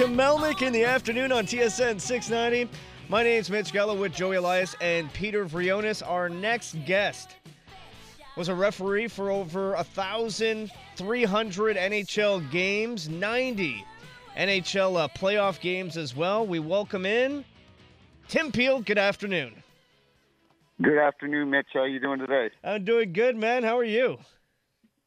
to Melnick in the afternoon on TSN 690. My name's Mitch Gallo with Joey Elias and Peter Vrionis. Our next guest was a referee for over 1,300 NHL games, 90 NHL uh, playoff games as well. We welcome in Tim Peel. Good afternoon. Good afternoon, Mitch. How are you doing today? I'm doing good, man. How are you?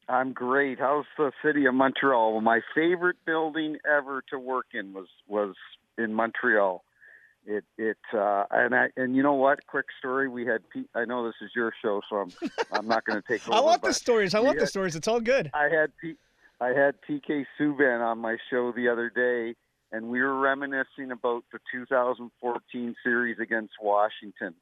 I'm great. How's the city of Montreal? Well, my favorite building ever to work in was was in Montreal. It it uh, and I and you know what? Quick story. We had Pete, I know this is your show, so I'm I'm not going to take over. I want the stories. I want the stories. It's all good. I had Pete, I had PK Subban on my show the other day, and we were reminiscing about the 2014 series against Washington.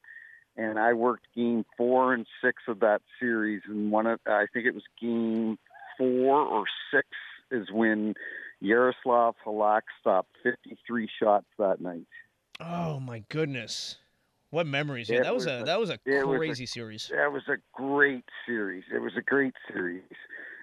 And I worked game four and six of that series, and one of I think it was game four or six is when Yaroslav Halak stopped 53 shots that night. Oh my goodness. What memories. Yeah, that was, was a a- that was a it was a- crazy series. That was a great series. It was a great series,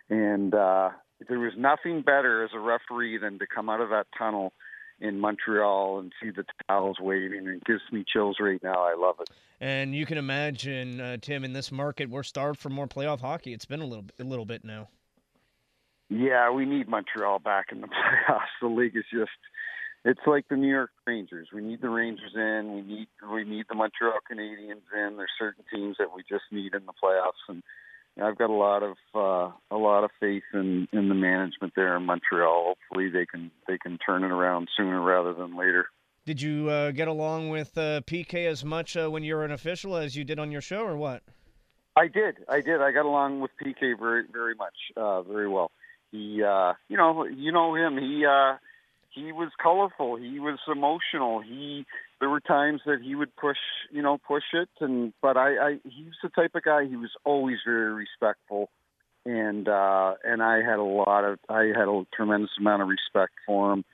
and uh, there was nothing better as a referee than to come out of that tunnel in Montreal and see the towels waving. It gives me chills right now. I love it. And you can imagine, uh, Tim, in this market, we're starved for more playoff hockey. It's been a little a little bit now. Yeah, we need Montreal back in the playoffs. The league is just it's like the New York Rangers. We need the Rangers in. We need we need the Montreal Canadiens in. There's certain teams that we just need in the playoffs and I've got a lot of uh, a lot of faith in, in the management there in Montreal. Hopefully they can they can turn it around sooner rather than later. Did you uh, get along with uh, PK as much uh, when you were an official as you did on your show, or what? I did. I did. I got along with PK very, very much, uh, very well. He, uh, you know, you know him. He, uh, he was colorful. He was emotional. He, there were times that he would push, you know, push it, and but I, I, he was the type of guy. He was always very respectful, and uh, and I had a lot of, I had a tremendous amount of respect for him,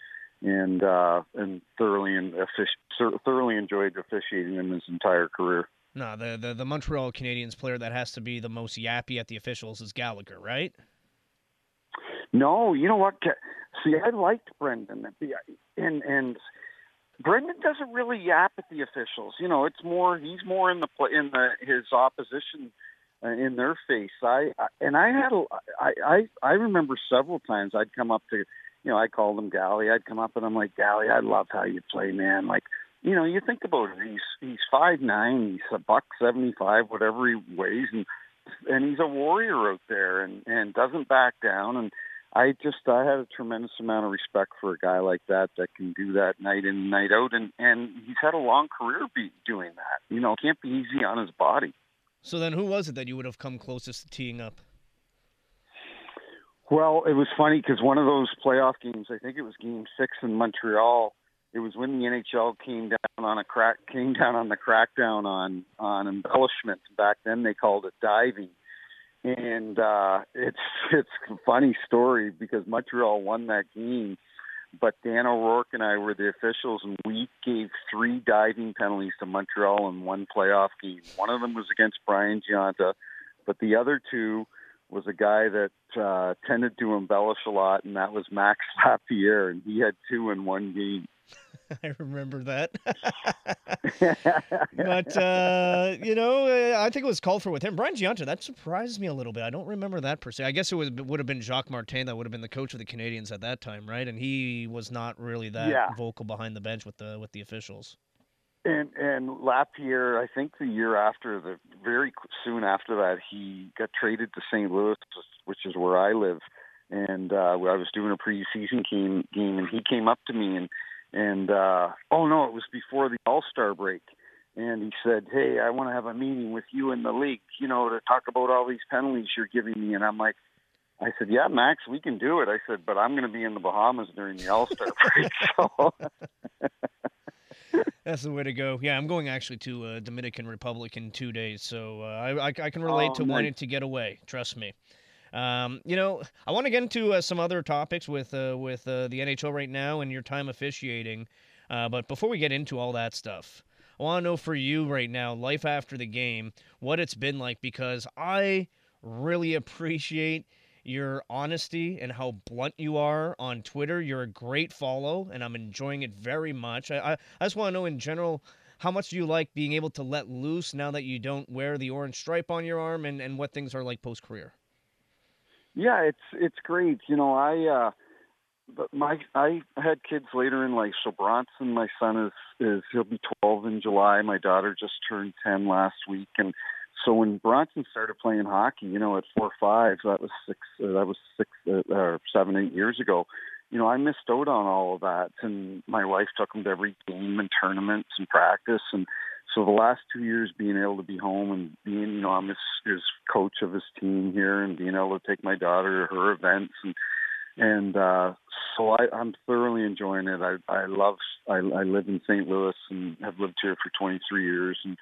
and uh, and thoroughly and offici- thoroughly enjoyed officiating him his entire career. No, the, the the Montreal Canadiens player that has to be the most yappy at the officials is Gallagher, right? No, you know what? See, I liked Brendan, and and Brendan doesn't really yap at the officials. You know, it's more he's more in the in the his opposition uh, in their face. I, I and I had a I I I remember several times I'd come up to you know I called him Gally. I'd come up and I'm like Gally, I love how you play, man. Like you know, you think about it. He's he's five nine. He's a buck seventy five, whatever he weighs, and and he's a warrior out there, and and doesn't back down. And I just I had a tremendous amount of respect for a guy like that that can do that night in night out, and and he's had a long career be doing that. You know, can't be easy on his body. So then, who was it that you would have come closest to teeing up? Well, it was funny because one of those playoff games, I think it was Game Six in Montreal. It was when the NHL came down on a crack, came down on the crackdown on on embellishment. Back then, they called it diving, and uh, it's it's a funny story because Montreal won that game, but Dan O'Rourke and I were the officials, and we gave three diving penalties to Montreal in one playoff game. One of them was against Brian Gionta, but the other two was a guy that uh, tended to embellish a lot, and that was Max Lapierre, and he had two in one game. I remember that. but uh, you know, uh, I think it was called for with him. Brian Gionta, that surprises me a little bit. I don't remember that per se. I guess it would would have been Jacques Martin that would have been the coach of the Canadiens at that time, right? And he was not really that Yeah. vocal behind the bench with the with the officials. And and Lapierre, I think the year after, the very soon after that, he got traded to St. Louis, which is where I live. And uh, I was doing a preseason game, game, and he came up to me and and uh, oh no, it was before the All Star break. And he said, "Hey, I want to have a meeting with you in the league, you know, to talk about all these penalties you're giving me." And I'm like, I said, "Yeah, Max, we can do it." I said, "But I'm going to be in the Bahamas during the All Star break." So That's the way to go. Yeah, I'm going actually to uh, Dominican Republic in two days, so uh, I, I I can relate Oh, to nice. wanting to get away. Trust me. Um, you know, I want to get into uh, some other topics with uh, with uh, the NHL right now and your time officiating. Uh, but before we get into all that stuff, I want to know for you right now, life after the game, what it's been like because I really appreciate your honesty and how blunt you are on Twitter. You're a great follow, and I'm enjoying it very much. I, I, I just want to know in general, how much do you like being able to let loose now that you don't wear the orange stripe on your arm, and, and what things are like post career? Yeah, it's it's great. You know, I uh but my I had kids later in life. So Bronson, my son is is he'll be 12 in July. My daughter just turned 10 last week, and so when Bronson started playing hockey, you know, at four or five, that was six, uh, that was six uh, or seven, eight years ago. You know, I missed out on all of that, and my wife took him to every game and tournaments and practice, and so the last two years being able to be home and being, you know, I'm his, his coach of his team here and being able to take my daughter to her events and and uh so I, I'm thoroughly enjoying it. I I love I I live in St. Louis and have lived here for 23 years and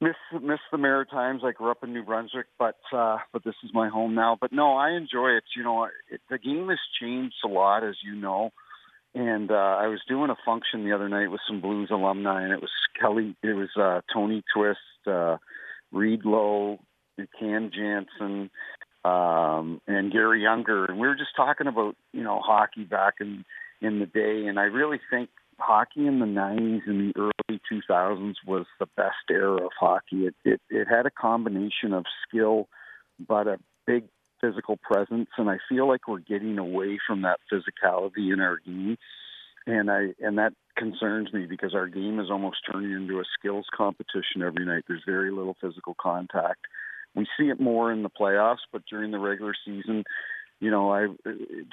miss miss the Maritimes. I grew up in New Brunswick, but uh but this is my home now. But no, I enjoy it. You know, it, the game has changed a lot, as you know. And uh, I was doing a function the other night with some Blues alumni, and it was Kelly, it was uh, Tony Twist, uh, Reed Low, Cam Janssen, um, and Garry Unger, and we were just talking about you know hockey back in in the day, and I really think hockey in the '90s and the early 2000s was the best era of hockey. It it, it had a combination of skill, but a big physical presence, and I feel like we're getting away from that physicality in our game, and I and that concerns me because our game is almost turning into a skills competition every night. There's very little physical contact. We see it more in the playoffs, but during the regular season, you know, I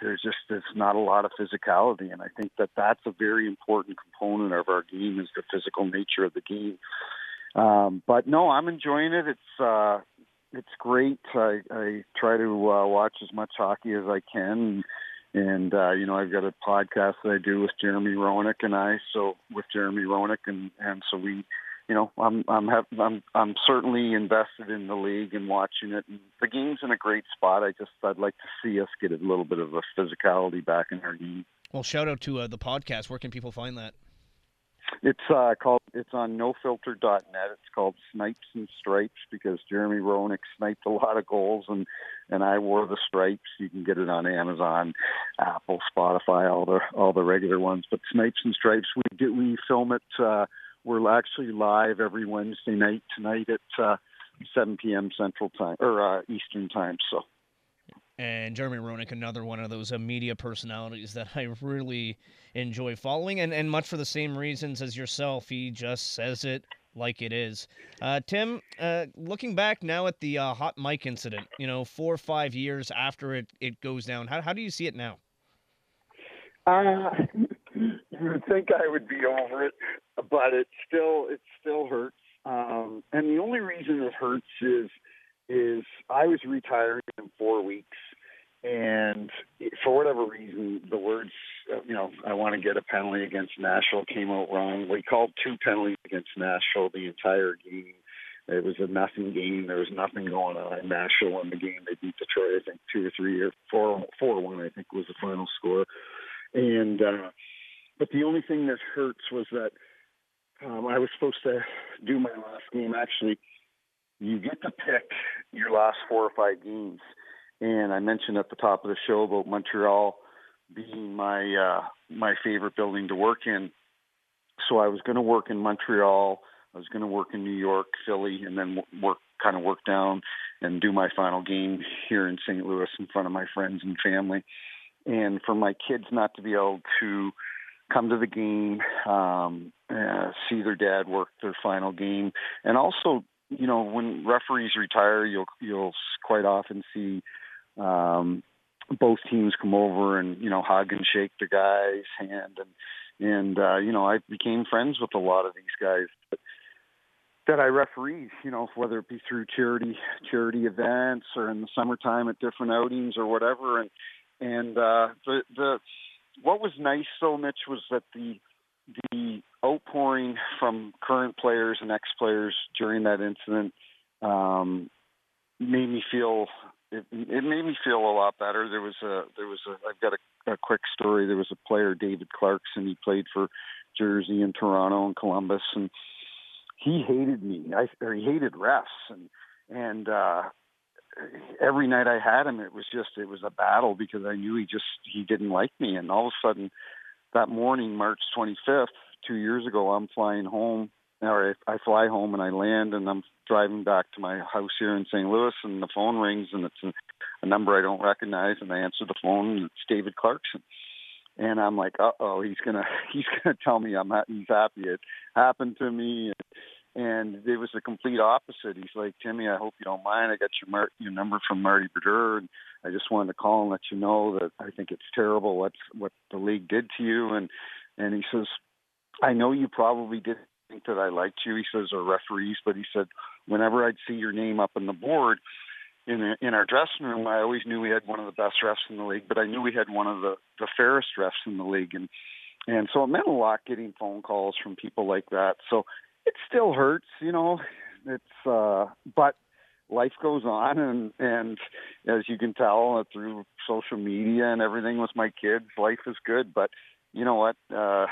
there's just there's not a lot of physicality, and I think that that's a very important component of our game is the physical nature of the game. Um, but no, I'm enjoying it. It's uh, it's great. I, I try to uh, watch as much hockey as I can. And, uh, you know, I've got a podcast that I do with Jeremy Roenick and I, so with Jeremy Roenick. And, and so we, you know, I'm, I'm, have, I'm, I'm certainly invested in the league and watching it. And the game's in a great spot. I just, I'd like to see us get a little bit of a physicality back in our game. Well, shout out to uh, the podcast. Where can people find that? It's uh, called. It's on nofilter.net. It's called Snipes and Stripes because Jeremy Roenick sniped a lot of goals, and and I wore the stripes. You can get it on Amazon, Apple, Spotify, all the all the regular ones. But Snipes and Stripes, we do we film it. Uh, we're actually live every Wednesday night tonight at uh, 7 p.m. Central Time or uh, Eastern Time. So and Jeremy Roenick, another one of those uh, media personalities that I really enjoy following, and, and much for the same reasons as yourself. He just says it like it is. Uh, Tim, uh, looking back now at the uh, hot mic incident, you know, four or five years after it, it goes down, how, how do you see it now? Uh, you would think I would be over it, but it still it still hurts. Um, and the only reason it hurts is is I was retiring in four weeks, and for whatever reason, the words uh, you know I want to get a penalty against Nashville came out wrong. We called two penalties against Nashville the entire game. It was a nothing game. There was nothing going on Nashville in the game. They beat Detroit, I think, two or three or four four one. I think was the final score. And uh, but the only thing that hurts was that um, I was supposed to do my last game. Actually, you get to pick your last four or five games. And I mentioned at the top of the show about Montreal being my uh, my favorite building to work in. So I was going to work in Montreal. I was going to work in New York, Philly, and then work kind of work down and do my final game here in St. Louis in front of my friends and family and for my kids not to be able to come to the game, um, uh, see their dad work their final game, and also, you know, when referees retire, you'll you'll quite often see um, both teams come over and you know hug and shake the guy's hand, and and uh, you know I became friends with a lot of these guys. That I referee, you know, whether it be through charity charity events or in the summertime at different outings or whatever. And and uh, the the what was nice though, Mitch, was that the the outpouring from current players and ex players during that incident um, made me feel it, it made me feel a lot better. There was a there was a I've got a, a quick story. There was a player David Clarkson. He played for Jersey and Toronto and Columbus and he hated me. I or he hated refs and and uh every night I had him it was just it was a battle because I knew he just he didn't like me and all of a sudden that morning March 25th 2 years ago I'm flying home or I, I fly home and I land and I'm driving back to my house here in St. Louis and the phone rings and it's a, a number I don't recognize and I answer the phone and it's David Clarkson and I'm like, uh oh, he's gonna he's gonna tell me I'm he's happy it happened to me, and it was the complete opposite. He's like, Timmy, I hope you don't mind. I got your Mar- your number from Marty Brodeur, and I just wanted to call and let you know that I think it's terrible what what the league did to you, and and he says, I know you probably didn't think that I liked you. He says, or referees, but he said, whenever I'd see your name up on the board in in our dressing room, I always knew we had one of the best refs in the league, but I knew we had one of the the fairest refs in the league, and and so it meant a lot getting phone calls from people like that. So it still hurts, you know. It's uh, but life goes on, and and as you can tell through social media and everything with my kids, life is good. But you know what? Uh,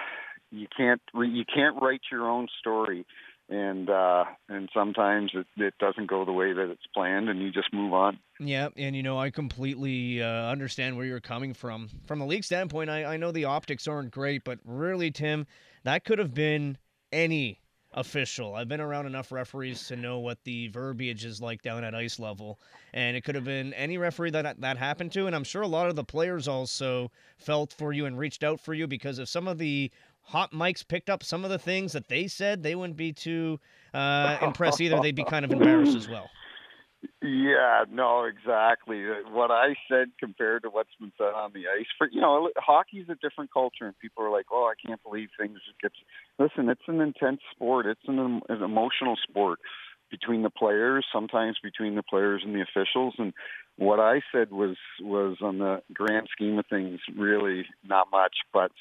you can't you can't write your own story and uh and sometimes it, it doesn't go the way that it's planned and you just move on yeah and you know i completely uh, understand where you're coming from from the league standpoint I, I know the optics aren't great but really tim that could have been any official i've been around enough referees to know what the verbiage is like down at ice level and it could have been any referee that that happened to and i'm sure a lot of the players also felt for you and reached out for you because if some of the hot mics picked up some of the things that they said, they wouldn't be too uh, impressed either. They'd be kind of embarrassed as well. Yeah, no, exactly. What I said compared to what's been said on the ice, for you know, hockey's a different culture, and people are like, "Oh, I can't believe things get." Listen, it's an intense sport. It's an, an emotional sport between the players, sometimes between the players and the officials. And what I said was was on the grand scheme of things, really not much, but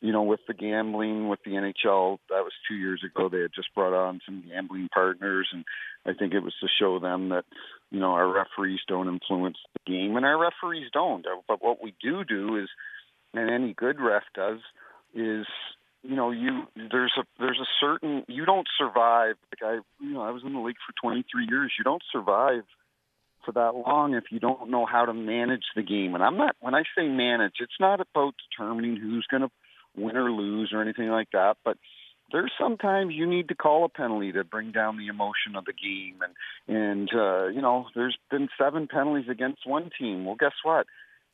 you know, with the gambling with the NHL, that was two years ago. They had just brought on some gambling partners, and I think it was to show them that, you know, our referees don't influence the game, and our referees don't. But what we do do is, and any good ref does, is you know you there's a there's a certain you don't survive like i you know i was in the league for 23 years you don't survive for that long if you don't know how to manage the game and i'm not when i say manage it's not about determining who's going to win or lose or anything like that. But there's sometimes you need to call a penalty to bring down the emotion of the game, and and uh, you know there's been seven penalties against one team. Well, guess what?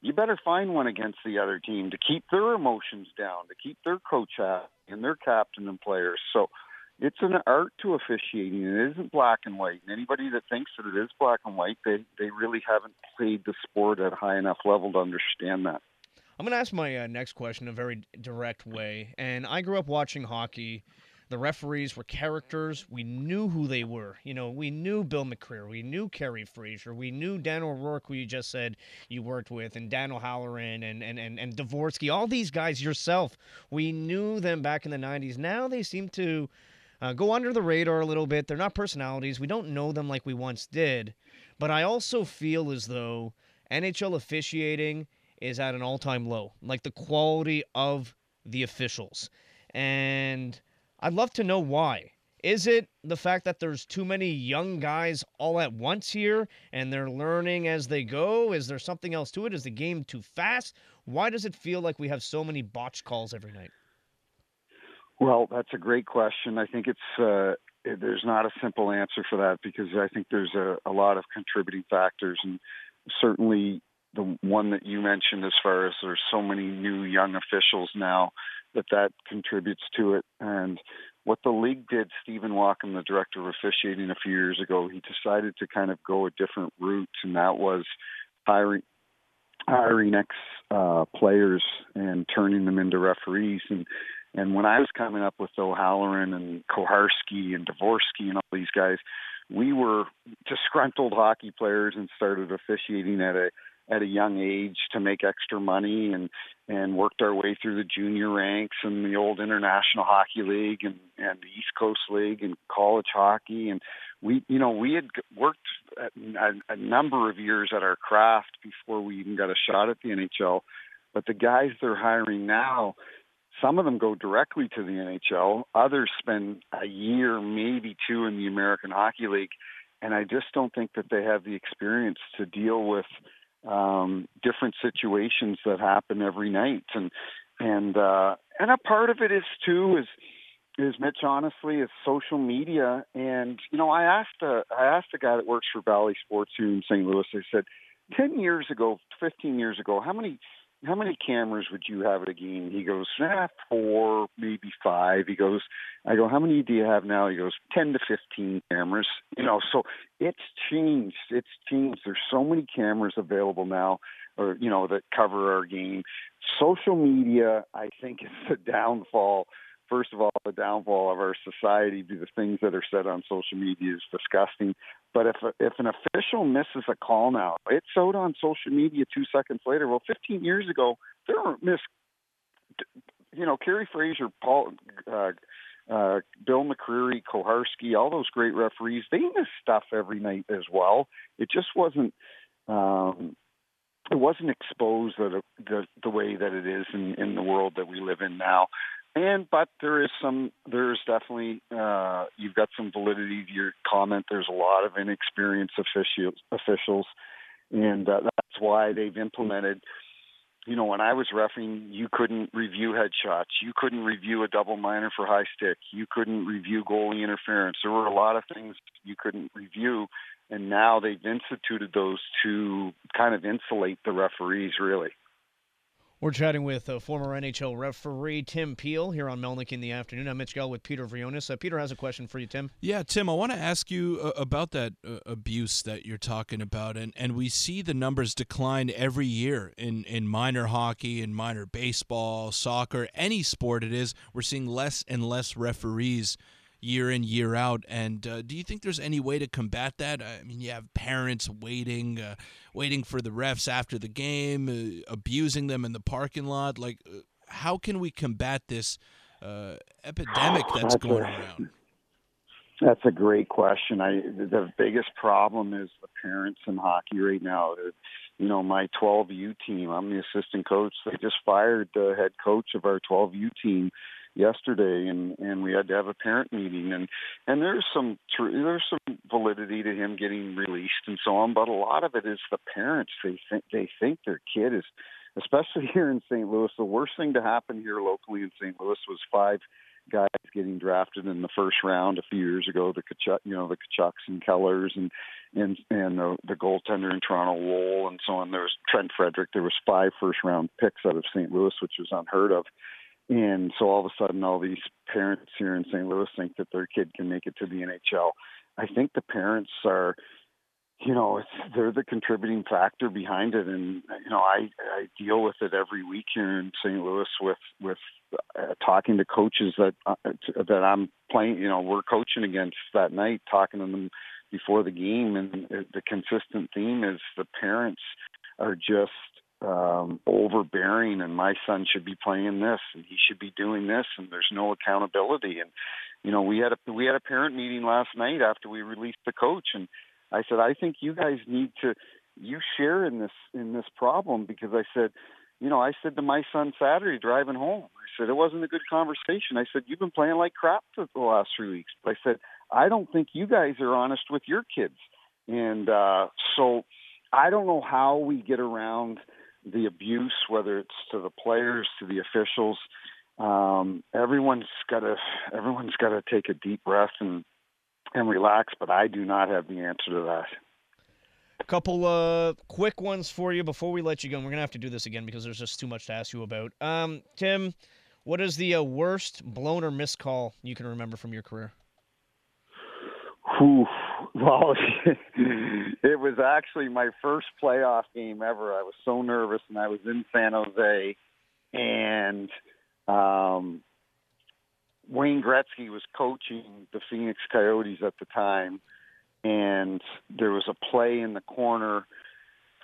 You better find one against the other team to keep their emotions down, to keep their coach happy and their captain and players. So it's an art to officiating. It isn't black and white. And anybody that thinks that it is black and white, they they really haven't played the sport at a high enough level to understand that. I'm going to ask my uh, next question in a very direct way. And I grew up watching hockey. The referees were characters. We knew who they were. You know, we knew Bill McCreary. We knew Kerry Fraser. We knew Dan O'Rourke, who you just said you worked with, and Dan O'Halloran and, and, and, and Devorski. All these guys yourself. We knew them back in the 90s. Now they seem to uh, go under the radar a little bit. They're not personalities. We don't know them like we once did. But I also feel as though NHL officiating is at an all time low, like the quality of the officials. And I'd love to know why. Is it the fact that there's too many young guys all at once here and they're learning as they go? Is there something else to it? Is the game too fast? Why does it feel like we have so many botch calls every night? Well, that's a great question. I think it's uh, there's not a simple answer for that because I think there's a, a lot of contributing factors, and certainly the one that you mentioned as far as there's so many new young officials now that that contributes to it. And what the league did stephen walkom the director of officiating a few years ago he decided to kind of go a different route and that was hiring hiring ex uh, players and turning them into referees. And And when I was coming up with O'Halloran and Koharski and Devorski and all these guys, we were disgruntled hockey players and started officiating at a at a young age to make extra money and and worked our way through the junior ranks and the old international hockey league and and the east coast league and college hockey. And we you know we had worked a, a number of years at our craft before we even got a shot at the NHL but the guys they're hiring now some of them go directly to the NHL others spend a year maybe two in the American Hockey League. And I just don't think that they have the experience to deal with um, different situations that happen every night, and and uh, and a part of it is too is is Mitch honestly is social media, and you know I asked a I asked a guy that works for Bally Sports here in St. Louis. I said, ten years ago, fifteen years ago, how many how many cameras would you have at a game? He goes, eh, four, maybe five. He goes, I go, how many do you have now? He goes, 10 to 15 cameras. You know, so it's changed. It's changed. There's so many cameras available now, or, you know, that cover our game. Social media, I think, is the downfall first of all, the downfall of our society be the things that are said on social media is disgusting. But if if an official misses a call now, it's out on social media two seconds later. Well, 15 years ago, there were miss, you know, Kerry Fraser, Paul, uh, uh, Bill McCreary, Koharski, all those great referees, they miss stuff every night as well. It just wasn't. Um, it wasn't exposed the, the the way that it is in in the world that we live in now and but there is some there's definitely uh, you've got some validity to your comment. There's a lot of inexperienced officials officials, and uh, that's why they've implemented. You know, when I was refing, you couldn't review headshots. You couldn't review a double minor for high stick. You couldn't review goalie interference. There were a lot of things you couldn't review, and now they've instituted those to kind of insulate the referees, really. We're chatting with uh, former NHL referee Tim Peel here on Melnick in the afternoon. I'm Mitch Gell with Peter Vrionis. Uh, Peter has a question for you, Tim. Yeah, Tim, I want to ask you uh, about that uh, abuse that you're talking about, and and we see the numbers decline every year in in minor hockey, in minor baseball, soccer, any sport it is. We're seeing less and less referees year in year out. And uh, do you think there's any way to combat that? I mean, you have parents waiting, uh, waiting for the refs after the game, uh, abusing them in the parking lot. Like, uh, how can we combat this uh, epidemic that's, that's going a, around? That's a great question. I the biggest problem is the parents in hockey right now. You know, my 12U team. I'm the assistant coach. They just fired the head coach of our 12U team yesterday and and we had to have a parent meeting and and there's some tr- there's some validity to him getting released and so on but a lot of it is the parents they think they think their kid is especially here in St. Louis the worst thing to happen here locally in St. Louis was five guys getting drafted in the first round a few years ago the Tkachuk, you know the Tkachuks and Kellers and and and the, the goaltender in Toronto Woll and so on there was Trent Frederic there was five first round picks out of St. Louis which was unheard of and so all of a sudden, all these parents here in St. Louis think that their kid can make it to the NHL. I think the parents are, you know, they're the contributing factor behind it. And you know, I I deal with it every week here in St. Louis with with uh, talking to coaches that uh, that I'm playing. You know, we're coaching against that night, talking to them before the game, and the consistent theme is the parents are just um, overbearing and my son should be playing this and he should be doing this and there's no accountability. And you know we had a we had a parent meeting last night after we released the coach and I said I think you guys need to you share in this in this problem because I said you know I said to my son Saturday driving home I said it wasn't a good conversation. I said you've been playing like crap for the last three weeks. I said I don't think you guys are honest with your kids. And uh so I don't know how we get around the abuse, whether it's to the players, to the officials. Um, everyone's got to everyone's got to take a deep breath and and relax. But I do not have the answer to that. A couple uh, quick ones for you before we let you go. And we're gonna have to do this again because there's just too much to ask you about. Um, Tim, what is the uh, worst blown or missed call you can remember from your career? Whew. Well, it was actually my first playoff game ever. I was so nervous, and I was in San Jose, and um, Wayne Gretzky was coaching the Phoenix Coyotes at the time, and there was a play in the corner.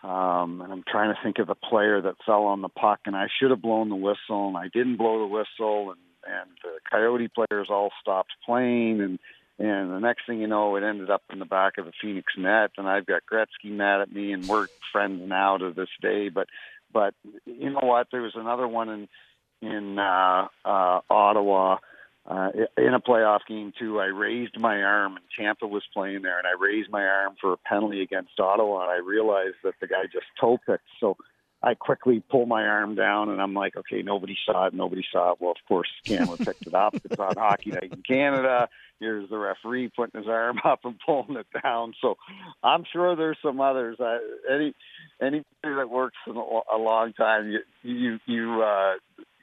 Um, and I'm trying to think of the player that fell on the puck, and I should have blown the whistle, and I didn't blow the whistle, and and the Coyote players all stopped playing, and and the next thing you know, it ended up in the back of the Phoenix net, and I've got Gretzky mad at me, and we're friends now to this day. But but you know what? There was another one in in uh, uh, Ottawa uh, in a playoff game too. I raised my arm, and Tampa was playing there, and I raised my arm for a penalty against Ottawa, and I realized that the guy just toe picked. So I quickly pull my arm down, and I'm like, okay, nobody saw it, nobody saw it. Well, of course, the camera picked it up. It's on Hockey Night in Canada. Here's the referee putting his arm up and pulling it down. So I'm sure there's some others. I, any anybody that works a, long time, you you you uh,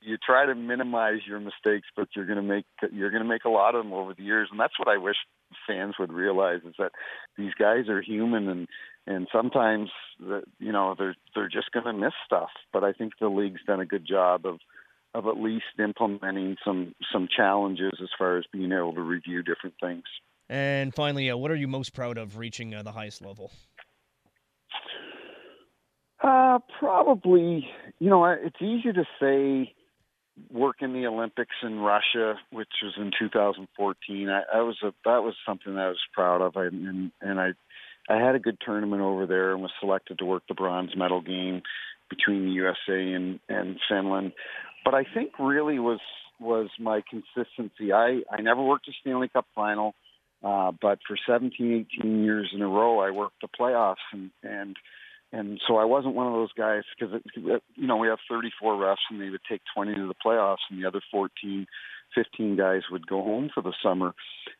you try to minimize your mistakes, but you're to make you're to make a lot of them over the years, and that's what I wish fans would realize is that these guys are human, and and sometimes the, you know they're they're just going to miss stuff. But I think the league's done a good job of of at least implementing some some challenges as far as being able to review different things. And finally, uh, what are you most proud of reaching uh, the highest level? Uh, probably, you know, it's easy to say work in the Olympics in Russia, which was in 2014. I, I was a, that was something that I was proud of, I, and and I I had a good tournament over there and was selected to work the bronze medal game between the USA and and Finland. But I think really was was my consistency. I I never worked a Stanley Cup final, uh, but for 17, 18 years in a row, I worked the playoffs and and and so I wasn't one of those guys because you know we have 34 refs and they would take 20 to the playoffs and the other 14, 15 guys would go home for the summer,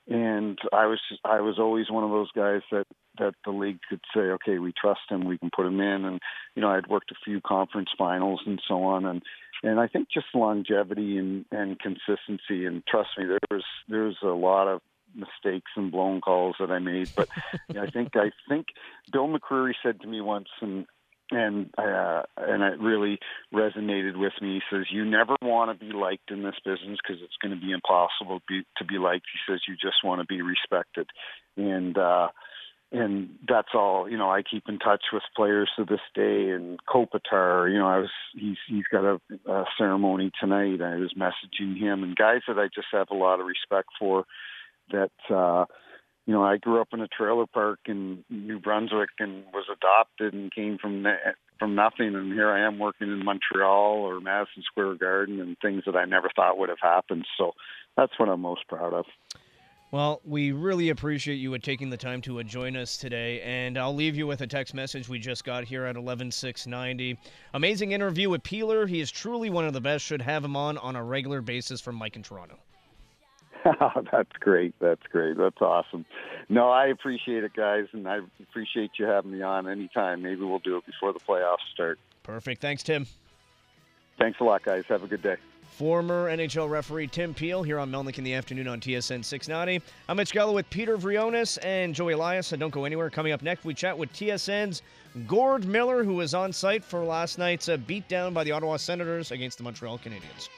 and I was I was always one of those guys that that the league could say, okay, we trust him, we can put him in, and you know I'd worked a few conference finals and so on, and and I think just longevity and and consistency. And trust me, there was there was a lot of mistakes and blown calls that I made. But I think I think Bill McCreary said to me once, and and uh, and it really resonated with me. He says, "You never want to be liked in this business because it's going to be impossible to be, to be liked." He says, "You just want to be respected," and uh, and that's all. You know, I keep in touch with players to this day. And Kopitar, you know, I was he's he's got a, a ceremony tonight. I was messaging him and guys that I just have a lot of respect for that uh you know I grew up in a trailer park in New Brunswick and was adopted and came from from nothing and here I am working in Montreal or Madison Square Garden and things that I never thought would have happened so that's what I'm most proud of. Well, we really appreciate you taking the time to join us today, and I'll leave you with a text message we just got here at 11690. Amazing interview with Peeler. He is truly one of the best. Should have him on on a regular basis from Mike in Toronto. That's great. That's great. That's awesome. No, I appreciate it, guys, and I appreciate you having me on anytime. Maybe we'll do it before the playoffs start. Perfect. Thanks, Tim. Thanks a lot, guys. Have a good day. Former NHL referee Tim Peel here on Melnick in the afternoon on TSN 690. I'm Mitch Gallo with Peter Vrionis and Joey Elias. And don't go anywhere. Coming up next, we chat with TSN's Gord Miller, who was on site for last night's uh, beatdown by the Ottawa Senators against the Montreal Canadiens.